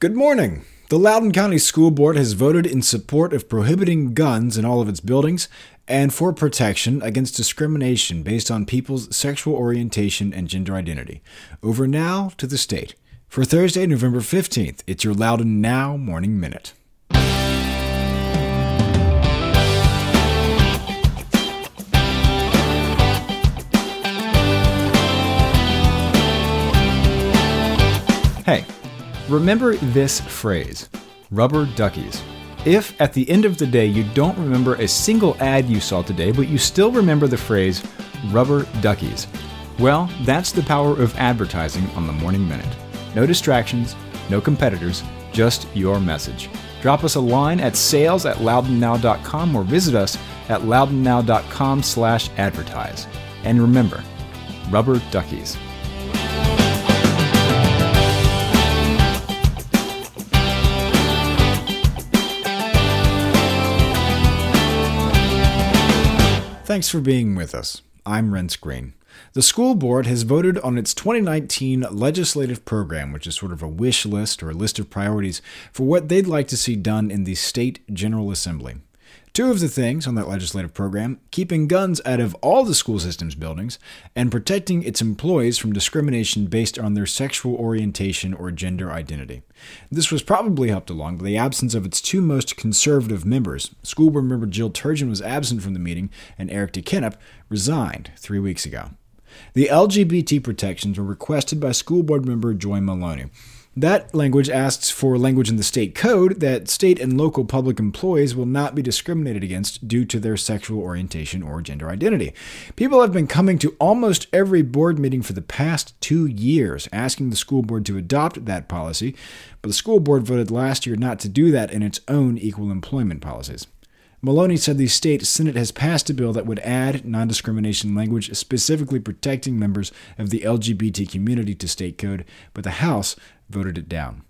Good morning. The Loudoun County School Board has voted in support of prohibiting guns in all of its buildings and for protection against discrimination based on people's sexual orientation and gender identity. Over now to the state. For Thursday, November 15th, it's your Loudoun Now Morning Minute. Hey, remember this phrase rubber duckies. If at the end of the day you don't remember a single ad you saw today, but you still remember the phrase rubber duckies, well, that's the power of advertising on the Morning Minute. No distractions, no competitors, just your message. Drop us a line at sales at loudounnow.com or visit us at loudounnow.com slash advertise. And remember, rubber duckies. Thanks for being with us. I'm Renss Greene. The school board has voted on its 2019 legislative program, which is sort of a wish list or a list of priorities for what they'd like to see done in the state General Assembly. Two of the things on that legislative program keeping guns out of all the school system's buildings and protecting its employees from discrimination based on their sexual orientation or gender identity. This was probably helped along by the absence of its two most conservative members. School board member Jill Turgeon was absent from the meeting, and Eric DeKenipp resigned three weeks ago. The LGBT protections were requested by school board member Joy Maloney. That language asks for language in the state code that state and local public employees will not be discriminated against due to their sexual orientation or gender identity. People have been coming to almost every board meeting for the past two years asking the school board to adopt that policy, but the school board voted last year not to do that in its own equal employment policies. Maloney said the state Senate has passed a bill that would add non discrimination language specifically protecting members of the LGBT community to state code, but the House voted it down.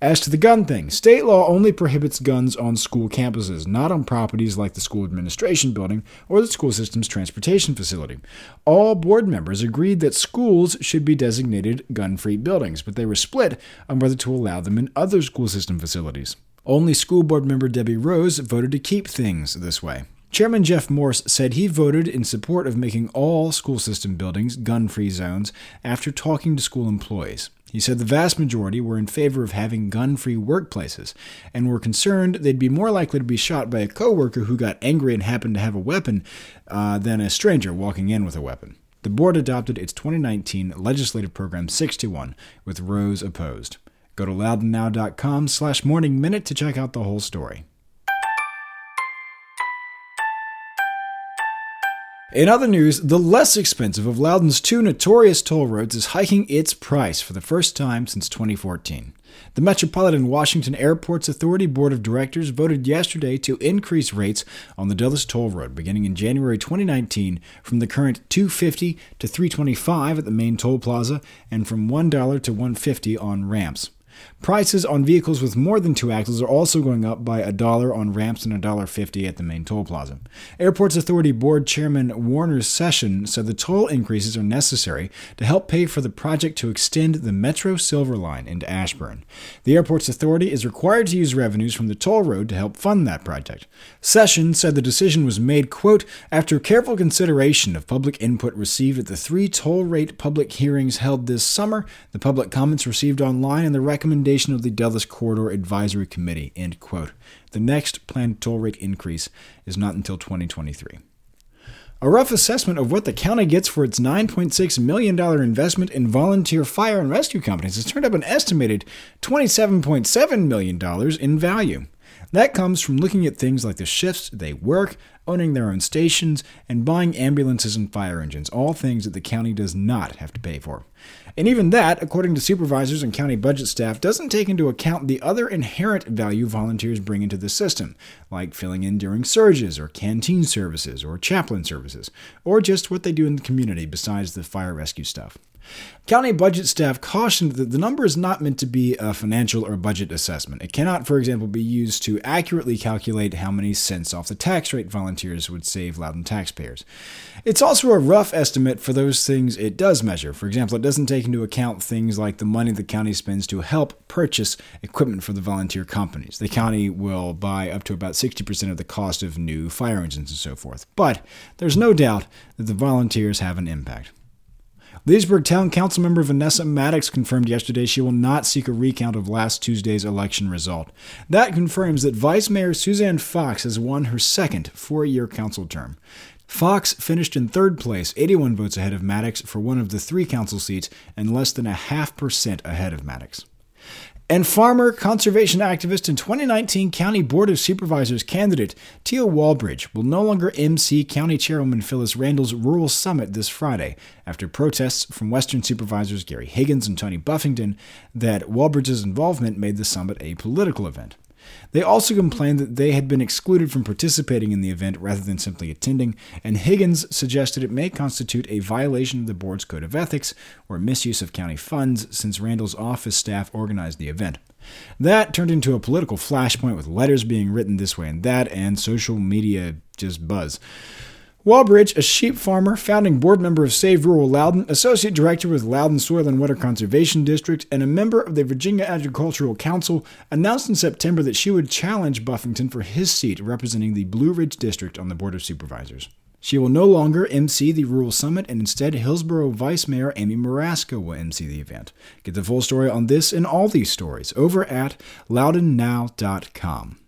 As to the gun thing, state law only prohibits guns on school campuses, not on properties like the school administration building or the school system's transportation facility. All board members agreed that schools should be designated gun free buildings, but they were split on whether to allow them in other school system facilities. Only school board member Debbie Rose voted to keep things this way. Chairman Jeff Morse said he voted in support of making all school system buildings gun free zones after talking to school employees. He said the vast majority were in favor of having gun free workplaces and were concerned they'd be more likely to be shot by a coworker who got angry and happened to have a weapon uh, than a stranger walking in with a weapon. The board adopted its 2019 legislative program 61 with Rose opposed. Go to loudounnow.com slash morning minute to check out the whole story. In other news, the less expensive of Loudoun's two notorious toll roads is hiking its price for the first time since 2014. The Metropolitan Washington Airports Authority Board of Directors voted yesterday to increase rates on the Dulles Toll Road beginning in January 2019 from the current 250 to 325 at the main toll plaza and from $1 to 150 on ramps. Prices on vehicles with more than two axles are also going up by a dollar on ramps and a dollar fifty at the main toll plaza. Airports Authority Board Chairman Warner Session said the toll increases are necessary to help pay for the project to extend the Metro Silver Line into Ashburn. The Airports Authority is required to use revenues from the toll road to help fund that project. Session said the decision was made, quote, after careful consideration of public input received at the three toll rate public hearings held this summer, the public comments received online, and the recommendation of the Dulles Corridor Advisory Committee. End quote. The next planned toll rate increase is not until 2023. A rough assessment of what the county gets for its $9.6 million investment in volunteer fire and rescue companies has turned up an estimated $27.7 million in value. That comes from looking at things like the shifts they work, owning their own stations, and buying ambulances and fire engines, all things that the county does not have to pay for. And even that, according to supervisors and county budget staff, doesn't take into account the other inherent value volunteers bring into the system, like filling in during surges, or canteen services, or chaplain services, or just what they do in the community besides the fire rescue stuff. County budget staff cautioned that the number is not meant to be a financial or budget assessment. It cannot, for example, be used to accurately calculate how many cents off the tax rate volunteers would save Loudoun taxpayers. It's also a rough estimate for those things it does measure. For example, it doesn't take into account things like the money the county spends to help purchase equipment for the volunteer companies. The county will buy up to about 60% of the cost of new fire engines and so forth. But there's no doubt that the volunteers have an impact. Leesburg Town Council member Vanessa Maddox confirmed yesterday she will not seek a recount of last Tuesday's election result. That confirms that Vice Mayor Suzanne Fox has won her second four year council term. Fox finished in third place, 81 votes ahead of Maddox for one of the three council seats and less than a half percent ahead of Maddox. And farmer conservation activist and 2019 County Board of Supervisors candidate Tia Walbridge will no longer MC County Chairwoman Phyllis Randall's Rural Summit this Friday after protests from Western supervisors Gary Higgins and Tony Buffington that Walbridge's involvement made the summit a political event. They also complained that they had been excluded from participating in the event rather than simply attending, and Higgins suggested it may constitute a violation of the board's code of ethics or misuse of county funds since Randall's office staff organized the event. That turned into a political flashpoint with letters being written this way and that, and social media just buzz. Walbridge, a sheep farmer, founding board member of Save Rural Loudoun, associate director with Loudoun Soil and Water Conservation District, and a member of the Virginia Agricultural Council, announced in September that she would challenge Buffington for his seat representing the Blue Ridge District on the Board of Supervisors. She will no longer MC the Rural Summit, and instead, Hillsboro Vice Mayor Amy Marasco will MC the event. Get the full story on this and all these stories over at loudounnow.com.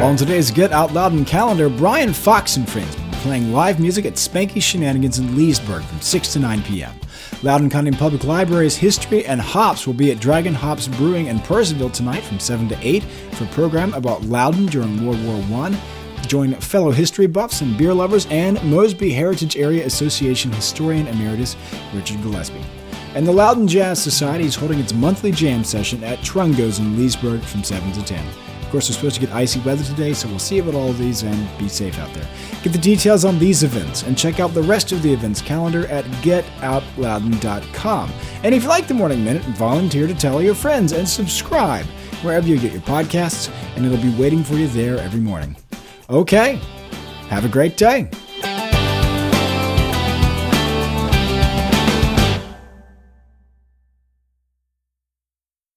On today's Get Out Loudoun calendar, Brian Fox and Friends will be playing live music at Spanky Shenanigans in Leesburg from 6 to 9 p.m. Loudoun County Public Library's History and Hops will be at Dragon Hops Brewing in Purcellville tonight from 7 to 8 for a program about Loudoun during World War I. Join fellow history buffs and beer lovers and Mosby Heritage Area Association historian emeritus Richard Gillespie. And the Loudoun Jazz Society is holding its monthly jam session at Trungo's in Leesburg from 7 to 10. Of course, we're supposed to get icy weather today, so we'll see about all of these and be safe out there. Get the details on these events and check out the rest of the events calendar at getoutloudoun.com. And if you like the Morning Minute, volunteer to tell your friends and subscribe wherever you get your podcasts, and it'll be waiting for you there every morning. Okay, have a great day.